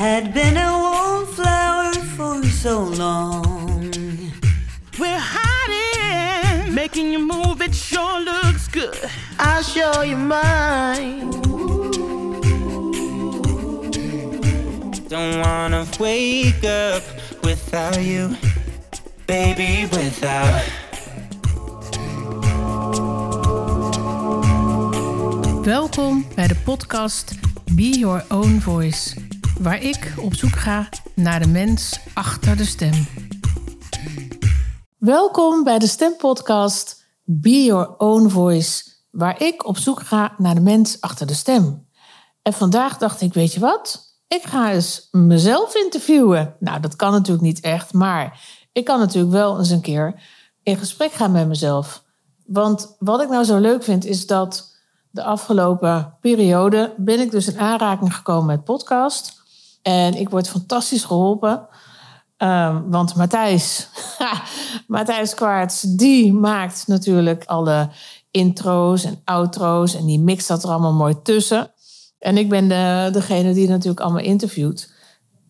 had been a wallflower for so long. We're hiding, making you move. It sure looks good. I'll show you mine. Don't wanna wake up without you, baby, without. Welkom bij de podcast Be Your Own Voice, waar ik op zoek ga naar de mens achter de stem. Welkom bij de stempodcast Be Your Own Voice, waar ik op zoek ga naar de mens achter de stem. En vandaag dacht ik, weet je wat? Ik ga eens mezelf interviewen. Nou, dat kan natuurlijk niet echt, maar ik kan natuurlijk wel eens een keer in gesprek gaan met mezelf. Want wat ik nou zo leuk vind, is dat de afgelopen periode ben ik dus in aanraking gekomen met podcast. En ik word fantastisch geholpen. Um, want Matthijs, Matthijs Kwaarts, die maakt natuurlijk alle intro's en outro's. En die mixt dat er allemaal mooi tussen. En ik ben de, degene die natuurlijk allemaal interviewt.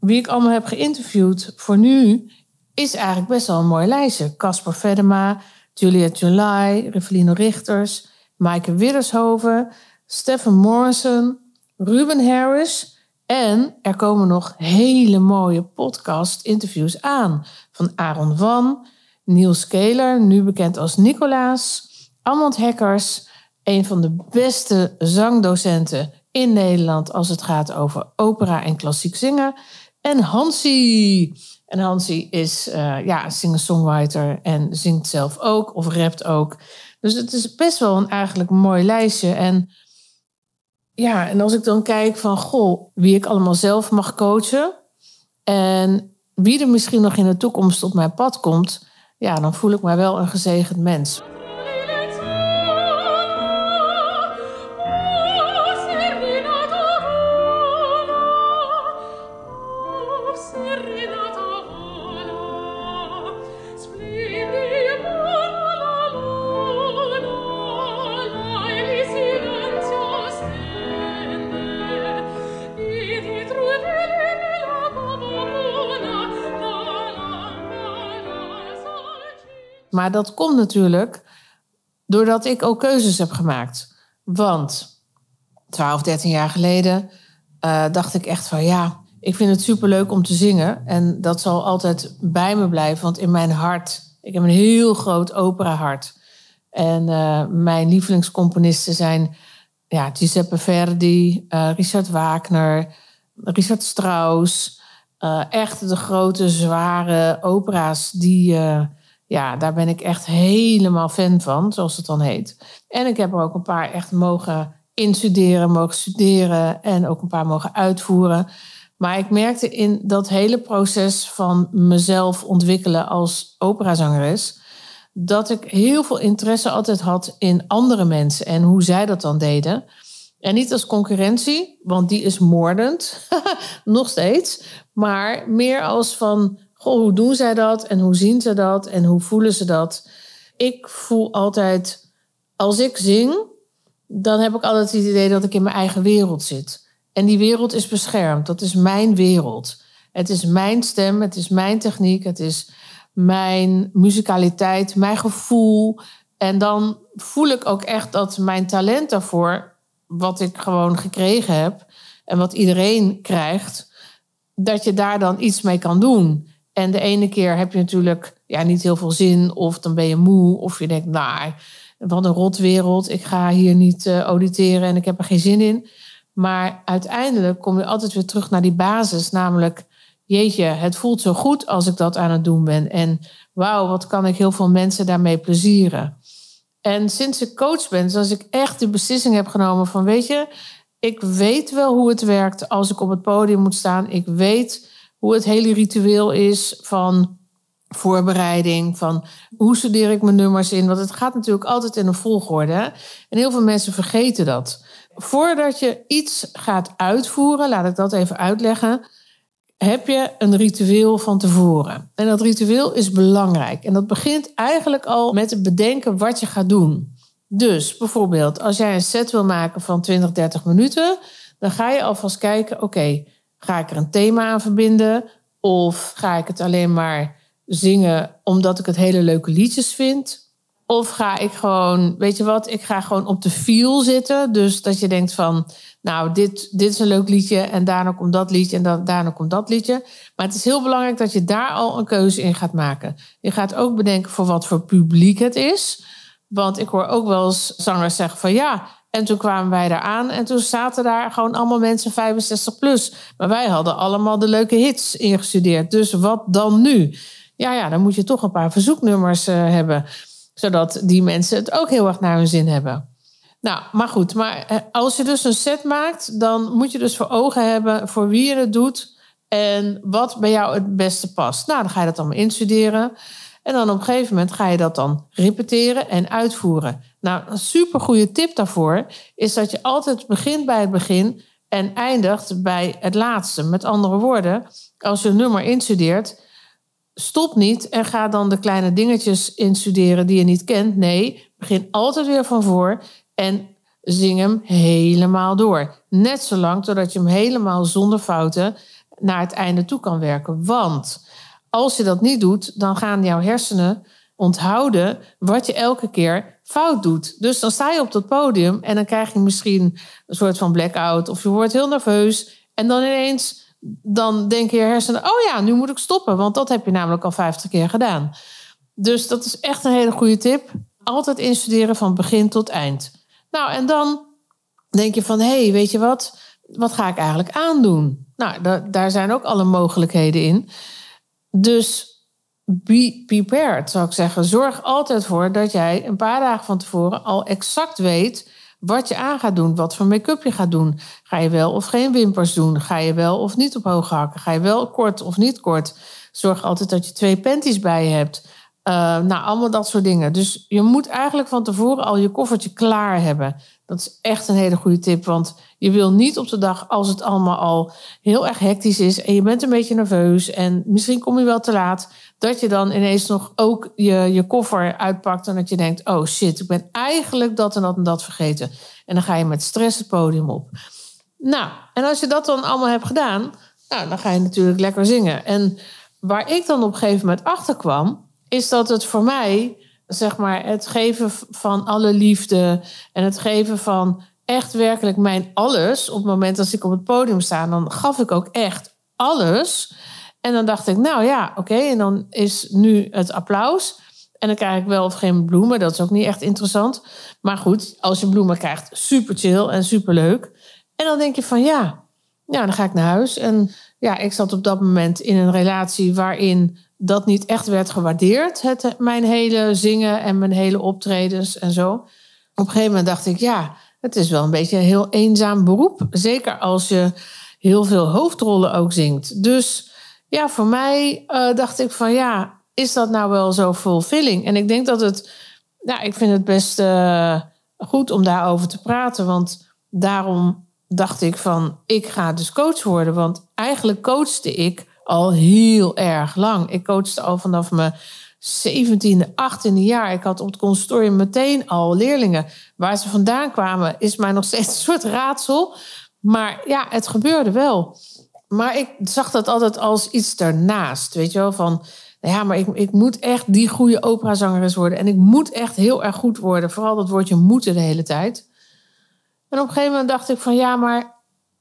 Wie ik allemaal heb geïnterviewd voor nu is eigenlijk best wel een mooi lijstje. Casper Vedema, Juliette July, Rivelino Richters, Maaike Widdershoven, Stephen Morrison, Ruben Harris. En er komen nog hele mooie podcast-interviews aan. Van Aaron Van, Niels Keler, nu bekend als Nicolaas, Amand Hekkers, een van de beste zangdocenten in Nederland als het gaat over opera en klassiek zingen. En Hansie. En Hansie is uh, ja, singer-songwriter en zingt zelf ook of rapt ook. Dus het is best wel een eigenlijk mooi lijstje. En ja, en als ik dan kijk van goh, wie ik allemaal zelf mag coachen en wie er misschien nog in de toekomst op mijn pad komt, ja, dan voel ik mij wel een gezegend mens. Maar dat komt natuurlijk doordat ik ook keuzes heb gemaakt. Want 12, 13 jaar geleden uh, dacht ik echt van ja, ik vind het superleuk om te zingen. En dat zal altijd bij me blijven, want in mijn hart, ik heb een heel groot opera-hart. En uh, mijn lievelingscomponisten zijn ja, Giuseppe Verdi, uh, Richard Wagner, Richard Strauss. echt de grote, zware opera's die ja, daar ben ik echt helemaal fan van, zoals het dan heet. En ik heb er ook een paar echt mogen instuderen, mogen studeren en ook een paar mogen uitvoeren. Maar ik merkte in dat hele proces van mezelf ontwikkelen als operazangeres dat ik heel veel interesse altijd had in andere mensen en hoe zij dat dan deden. En niet als concurrentie, want die is moordend, nog steeds. Maar meer als van hoe doen zij dat en hoe zien ze dat en hoe voelen ze dat? Ik voel altijd, als ik zing, dan heb ik altijd het idee dat ik in mijn eigen wereld zit. En die wereld is beschermd. Dat is mijn wereld. Het is mijn stem, het is mijn techniek, het is mijn muzikaliteit, mijn gevoel. En dan voel ik ook echt dat mijn talent daarvoor, wat ik gewoon gekregen heb en wat iedereen krijgt, dat je daar dan iets mee kan doen. En de ene keer heb je natuurlijk ja, niet heel veel zin, of dan ben je moe, of je denkt, nou, wat een rotwereld, ik ga hier niet uh, auditeren en ik heb er geen zin in. Maar uiteindelijk kom je altijd weer terug naar die basis, namelijk, jeetje, het voelt zo goed als ik dat aan het doen ben. En wauw, wat kan ik heel veel mensen daarmee plezieren. En sinds ik coach ben, zoals ik echt de beslissing heb genomen van, weet je, ik weet wel hoe het werkt als ik op het podium moet staan. Ik weet hoe het hele ritueel is van voorbereiding, van hoe studeer ik mijn nummers in. Want het gaat natuurlijk altijd in een volgorde. En heel veel mensen vergeten dat. Voordat je iets gaat uitvoeren, laat ik dat even uitleggen, heb je een ritueel van tevoren. En dat ritueel is belangrijk. En dat begint eigenlijk al met het bedenken wat je gaat doen. Dus bijvoorbeeld, als jij een set wil maken van 20, 30 minuten, dan ga je alvast kijken: oké, ga ik er een thema aan verbinden? Of ga ik het alleen maar zingen omdat ik het hele leuke liedjes vind? Of ga ik gewoon, weet je wat, ik ga gewoon op de feel zitten. Dus dat je denkt van, nou, dit, dit is een leuk liedje en daarna komt dat liedje en dan, daarna komt dat liedje. Maar het is heel belangrijk dat je daar al een keuze in gaat maken. Je gaat ook bedenken voor wat voor publiek het is. Want ik hoor ook wel eens zangers zeggen van ja, en toen kwamen wij daar aan en toen zaten daar gewoon allemaal mensen 65 plus. Maar wij hadden allemaal de leuke hits ingestudeerd. Dus wat dan nu? Ja, ja, dan moet je toch een paar verzoeknummers uh, hebben zodat die mensen het ook heel erg naar hun zin hebben. Nou, maar goed, maar eh, als je dus een set maakt, dan moet je dus voor ogen hebben voor wie je het doet en wat bij jou het beste past. Nou, dan ga je dat allemaal instuderen. En dan op een gegeven moment ga je dat dan repeteren en uitvoeren. Nou, een supergoeie tip daarvoor is dat je altijd begint bij het begin en eindigt bij het laatste. Met andere woorden, als je een nummer instudeert, stop niet en ga dan de kleine dingetjes instuderen die je niet kent. Nee, begin altijd weer van voor en zing hem helemaal door. Net zolang totdat je hem helemaal zonder fouten naar het einde toe kan werken. Want als je dat niet doet, dan gaan jouw hersenen onthouden wat je elke keer fout doet. Dus dan sta je op dat podium en dan krijg je misschien een soort van blackout of je wordt heel nerveus en dan ineens dan denken je hersenen, oh ja, nu moet ik stoppen, want dat heb je namelijk al 50 keer gedaan. Dus dat is echt een hele goede tip. Altijd instuderen van begin tot eind. Nou, en dan denk je van, hé, hey, weet je wat? Wat ga ik eigenlijk aandoen? Nou, daar zijn ook alle mogelijkheden in. Dus be prepared, zou ik zeggen. Zorg altijd voor dat jij een paar dagen van tevoren al exact weet wat je aan gaat doen, wat voor make-up je gaat doen. Ga je wel of geen wimpers doen? Ga je wel of niet op hoge hakken? Ga je wel kort of niet kort? Zorg altijd dat je twee panties bij je hebt. Uh, nou, allemaal dat soort dingen. Dus je moet eigenlijk van tevoren al je koffertje klaar hebben. Dat is echt een hele goede tip. Want je wil niet op de dag, als het allemaal al heel erg hectisch is en je bent een beetje nerveus en misschien kom je wel te laat, dat je dan ineens nog ook je, je koffer uitpakt en dat je denkt: oh shit, ik ben eigenlijk dat en dat en dat vergeten. En dan ga je met stress het podium op. Nou, en als je dat dan allemaal hebt gedaan, nou, dan ga je natuurlijk lekker zingen. En waar ik dan op een gegeven moment achter kwam, is dat het voor mij, zeg maar, het geven van alle liefde en het geven van echt werkelijk mijn alles. Op het moment dat ik op het podium sta, dan gaf ik ook echt alles. En dan dacht ik, nou ja, oké, en dan is nu het applaus. En dan krijg ik wel of geen bloemen, dat is ook niet echt interessant. Maar goed, als je bloemen krijgt, super chill en super leuk. En dan denk je van ja, ja, dan ga ik naar huis. En ja, ik zat op dat moment in een relatie waarin dat niet echt werd gewaardeerd. Het, mijn hele zingen en mijn hele optredens en zo. Op een gegeven moment dacht ik, ja, het is wel een beetje een heel eenzaam beroep. Zeker als je heel veel hoofdrollen ook zingt. Dus ja, voor mij uh, dacht ik van ja, is dat nou wel zo fulfilling? En ik denk dat het, ja, ik vind het best uh, goed om daarover te praten. Want daarom dacht ik van, ik ga dus coach worden. Want eigenlijk coachte ik al heel erg lang. Ik coachte al vanaf mijn 17e, 18e jaar. Ik had op het consortium meteen al leerlingen. Waar ze vandaan kwamen, is mij nog steeds een soort raadsel. Maar ja, het gebeurde wel. Maar ik zag dat altijd als iets daarnaast. Weet je wel, van ja, maar ik, ik moet echt die goede operazangeres worden. En ik moet echt heel erg goed worden. Vooral dat woordje moeten de hele tijd. En op een gegeven moment dacht ik van ja, maar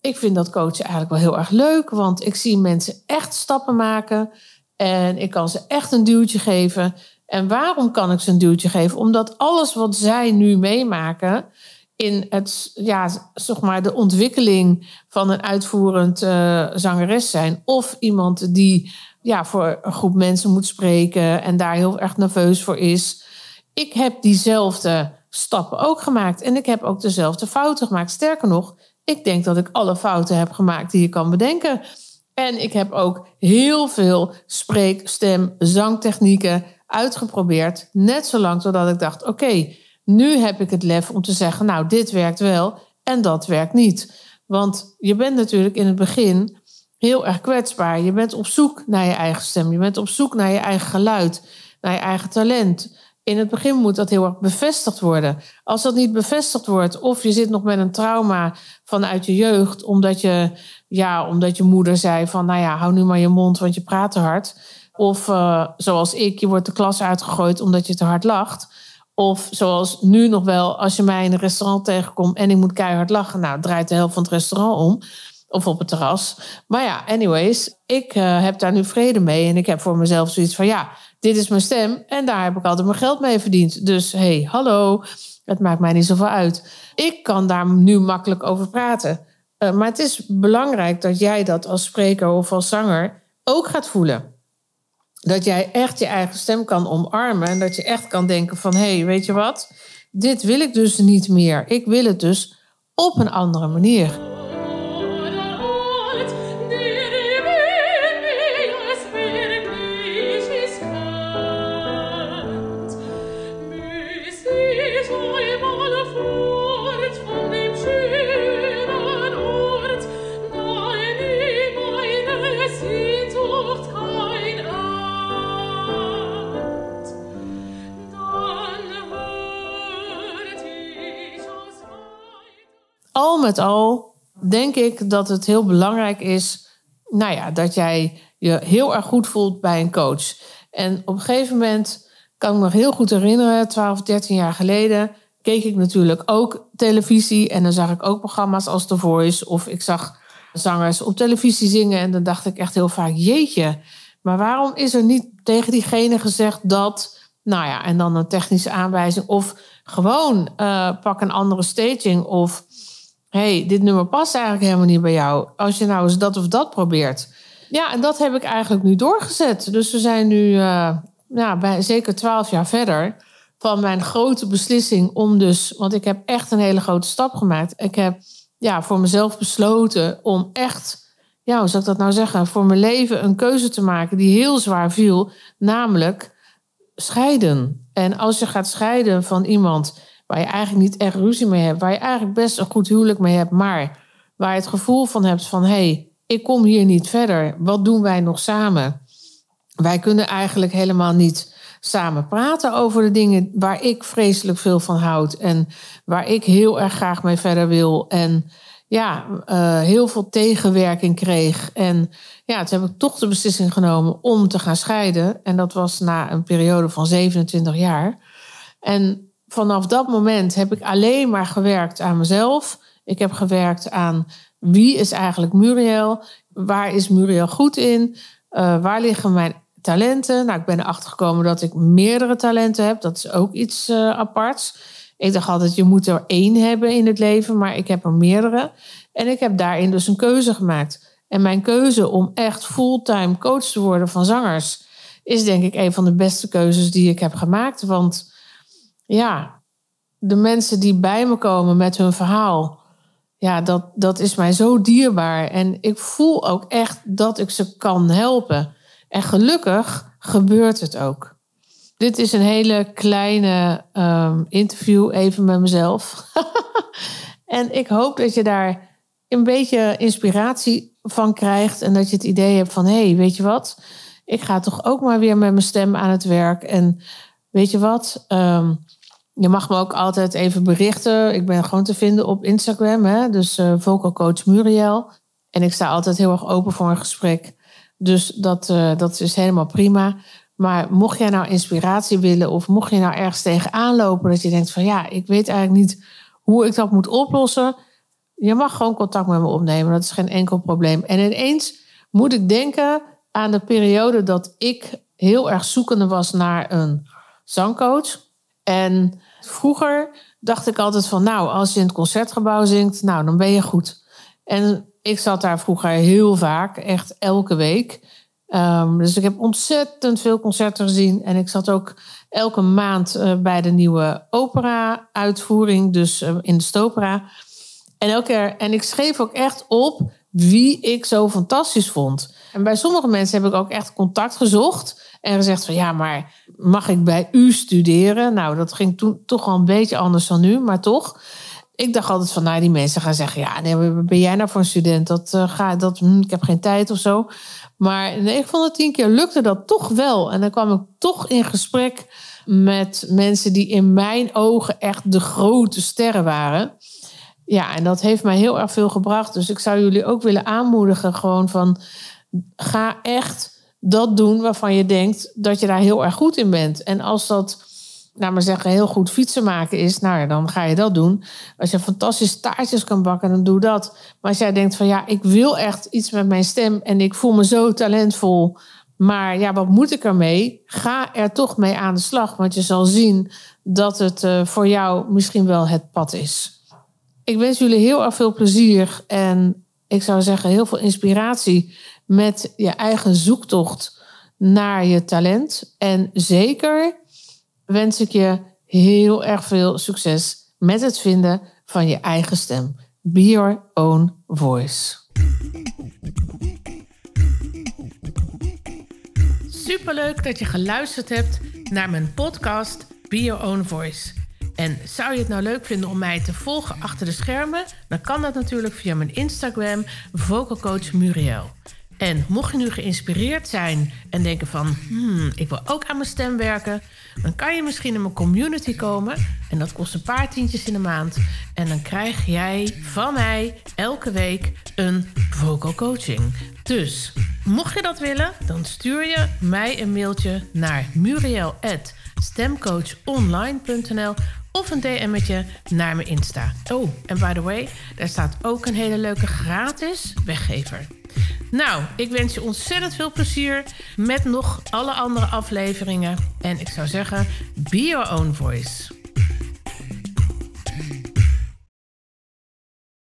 ik vind dat coachen eigenlijk wel heel erg leuk. Want ik zie mensen echt stappen maken. En ik kan ze echt een duwtje geven. En waarom kan ik ze een duwtje geven? Omdat alles wat zij nu meemaken in het, ja, zeg maar de ontwikkeling van een uitvoerend uh, zangeres zijn. Of iemand die ja, voor een groep mensen moet spreken en daar heel erg nerveus voor is. Ik heb diezelfde stappen ook gemaakt. En ik heb ook dezelfde fouten gemaakt. Sterker nog, ik denk dat ik alle fouten heb gemaakt die je kan bedenken. En ik heb ook heel veel spreek, stem, zangtechnieken uitgeprobeerd. Net zolang totdat ik dacht: oké, nu heb ik het lef om te zeggen: nou, dit werkt wel en dat werkt niet. Want je bent natuurlijk in het begin heel erg kwetsbaar. Je bent op zoek naar je eigen stem. Je bent op zoek naar je eigen geluid, naar je eigen talent. In het begin moet dat heel erg bevestigd worden. Als dat niet bevestigd wordt, of je zit nog met een trauma vanuit je jeugd, omdat je, ja, omdat je moeder zei van, nou ja, hou nu maar je mond, want je praat te hard. Of uh, zoals ik, je wordt de klas uitgegooid omdat je te hard lacht. Of zoals nu nog wel, als je mij in een restaurant tegenkomt en ik moet keihard lachen, nou, draait de helft van het restaurant om. Of op het terras. Maar ja, anyways, ik uh, heb daar nu vrede mee. En ik heb voor mezelf zoiets van, ja, dit is mijn stem. En daar heb ik altijd mijn geld mee verdiend. Dus hey, hallo, het maakt mij niet zoveel uit. Ik kan daar nu makkelijk over praten. Uh, maar het is belangrijk dat jij dat als spreker of als zanger ook gaat voelen. Dat jij echt je eigen stem kan omarmen. En dat je echt kan denken van, hé, hey, weet je wat? Dit wil ik dus niet meer. Ik wil het dus op een andere manier. Al denk ik dat het heel belangrijk is, nou ja, dat jij je heel erg goed voelt bij een coach. En op een gegeven moment kan ik me heel goed herinneren, 12, 13 jaar geleden, keek ik natuurlijk ook televisie en dan zag ik ook programma's als The Voice of ik zag zangers op televisie zingen en dan dacht ik echt heel vaak, jeetje, maar waarom is er niet tegen diegene gezegd dat, nou ja, en dan een technische aanwijzing of gewoon uh, pak een andere staging of hey, dit nummer past eigenlijk helemaal niet bij jou. Als je nou eens dat of dat probeert. Ja, en dat heb ik eigenlijk nu doorgezet. Dus we zijn nu uh, bij, zeker twaalf jaar verder van mijn grote beslissing om dus... Want ik heb echt een hele grote stap gemaakt. Ik heb ja, voor mezelf besloten om echt... Ja, hoe zou ik dat nou zeggen? Voor mijn leven een keuze te maken die heel zwaar viel. Namelijk scheiden. En als je gaat scheiden van iemand waar je eigenlijk niet echt ruzie mee hebt, waar je eigenlijk best een goed huwelijk mee hebt, maar waar je het gevoel van hebt van hé, hey, ik kom hier niet verder, wat doen wij nog samen? Wij kunnen eigenlijk helemaal niet samen praten over de dingen waar ik vreselijk veel van houd en waar ik heel erg graag mee verder wil. En ja, uh, heel veel tegenwerking kreeg. En ja, toen heb ik toch de beslissing genomen om te gaan scheiden. En dat was na een periode van 27 jaar. En vanaf dat moment heb ik alleen maar gewerkt aan mezelf. Ik heb gewerkt aan wie is eigenlijk Muriel? Waar is Muriel goed in? Uh, waar liggen mijn talenten? Nou, ik ben erachter gekomen dat ik meerdere talenten heb. Dat is ook iets uh, aparts. Ik dacht altijd, je moet er één hebben in het leven, maar ik heb er meerdere. En ik heb daarin dus een keuze gemaakt. En mijn keuze om echt fulltime coach te worden van zangers is denk ik een van de beste keuzes die ik heb gemaakt. Want ja, de mensen die bij me komen met hun verhaal, ja, dat, dat is mij zo dierbaar. En ik voel ook echt dat ik ze kan helpen. En gelukkig gebeurt het ook. Dit is een hele kleine um, interview, even met mezelf. en ik hoop dat je daar een beetje inspiratie van krijgt. En dat je het idee hebt van: hé, hey, weet je wat? Ik ga toch ook maar weer met mijn stem aan het werk. En weet je wat? Um, je mag me ook altijd even berichten. Ik ben gewoon te vinden op Instagram, hè? dus uh, vocal coach Muriel. En ik sta altijd heel erg open voor een gesprek. Dus dat, uh, dat is helemaal prima. Maar mocht jij nou inspiratie willen of mocht je nou ergens tegenaan lopen dat je denkt van ja, ik weet eigenlijk niet hoe ik dat moet oplossen. Je mag gewoon contact met me opnemen. Dat is geen enkel probleem. En ineens moet ik denken aan de periode dat ik heel erg zoekende was naar een zangcoach. En vroeger dacht ik altijd van, nou, als je in het concertgebouw zingt, nou, dan ben je goed. En ik zat daar vroeger heel vaak, echt elke week. Um, dus ik heb ontzettend veel concerten gezien. En ik zat ook elke maand uh, bij de nieuwe opera-uitvoering, dus uh, in de Stopera. En, elke keer, en ik schreef ook echt op wie ik zo fantastisch vond. En bij sommige mensen heb ik ook echt contact gezocht. En gezegd van ja, maar mag ik bij u studeren? Nou, dat ging toen toch wel een beetje anders dan nu, maar toch. Ik dacht altijd van, nou, die mensen gaan zeggen, ja, nee, ben jij nou voor een student? Dat uh, dat, hm, ik heb geen tijd of zo. Maar in 9 van de 10 keer lukte dat toch wel. En dan kwam ik toch in gesprek met mensen die in mijn ogen echt de grote sterren waren. Ja, en dat heeft mij heel erg veel gebracht. Dus ik zou jullie ook willen aanmoedigen, gewoon van ga echt dat doen waarvan je denkt dat je daar heel erg goed in bent. En als dat, nou maar zeggen, heel goed fietsen maken is, nou ja, dan ga je dat doen. Als je fantastische taartjes kan bakken, dan doe dat. Maar als jij denkt van ja, ik wil echt iets met mijn stem en ik voel me zo talentvol. Maar ja, wat moet ik ermee? Ga er toch mee aan de slag, want je zal zien dat het uh, voor jou misschien wel het pad is. Ik wens jullie heel erg veel plezier en ik zou zeggen heel veel inspiratie met je eigen zoektocht naar je talent. En zeker wens ik je heel erg veel succes met het vinden van je eigen stem. Be your own voice. Superleuk dat je geluisterd hebt naar mijn podcast Be Your Own Voice. En zou je het nou leuk vinden om mij te volgen achter de schermen? Dan kan dat natuurlijk via mijn Instagram, vocalcoach Muriel. En mocht je nu geïnspireerd zijn en denken van... Hmm, ik wil ook aan mijn stem werken... dan kan je misschien in mijn community komen. En dat kost een paar tientjes in de maand. En dan krijg jij van mij elke week een vocal coaching. Dus mocht je dat willen, dan stuur je mij een mailtje naar muriel.stemcoachonline.nl of een DM'tje naar mijn Insta. Oh, en by the way, daar staat ook een hele leuke gratis weggever. Nou, ik wens je ontzettend veel plezier met nog alle andere afleveringen. En ik zou zeggen, be your own voice.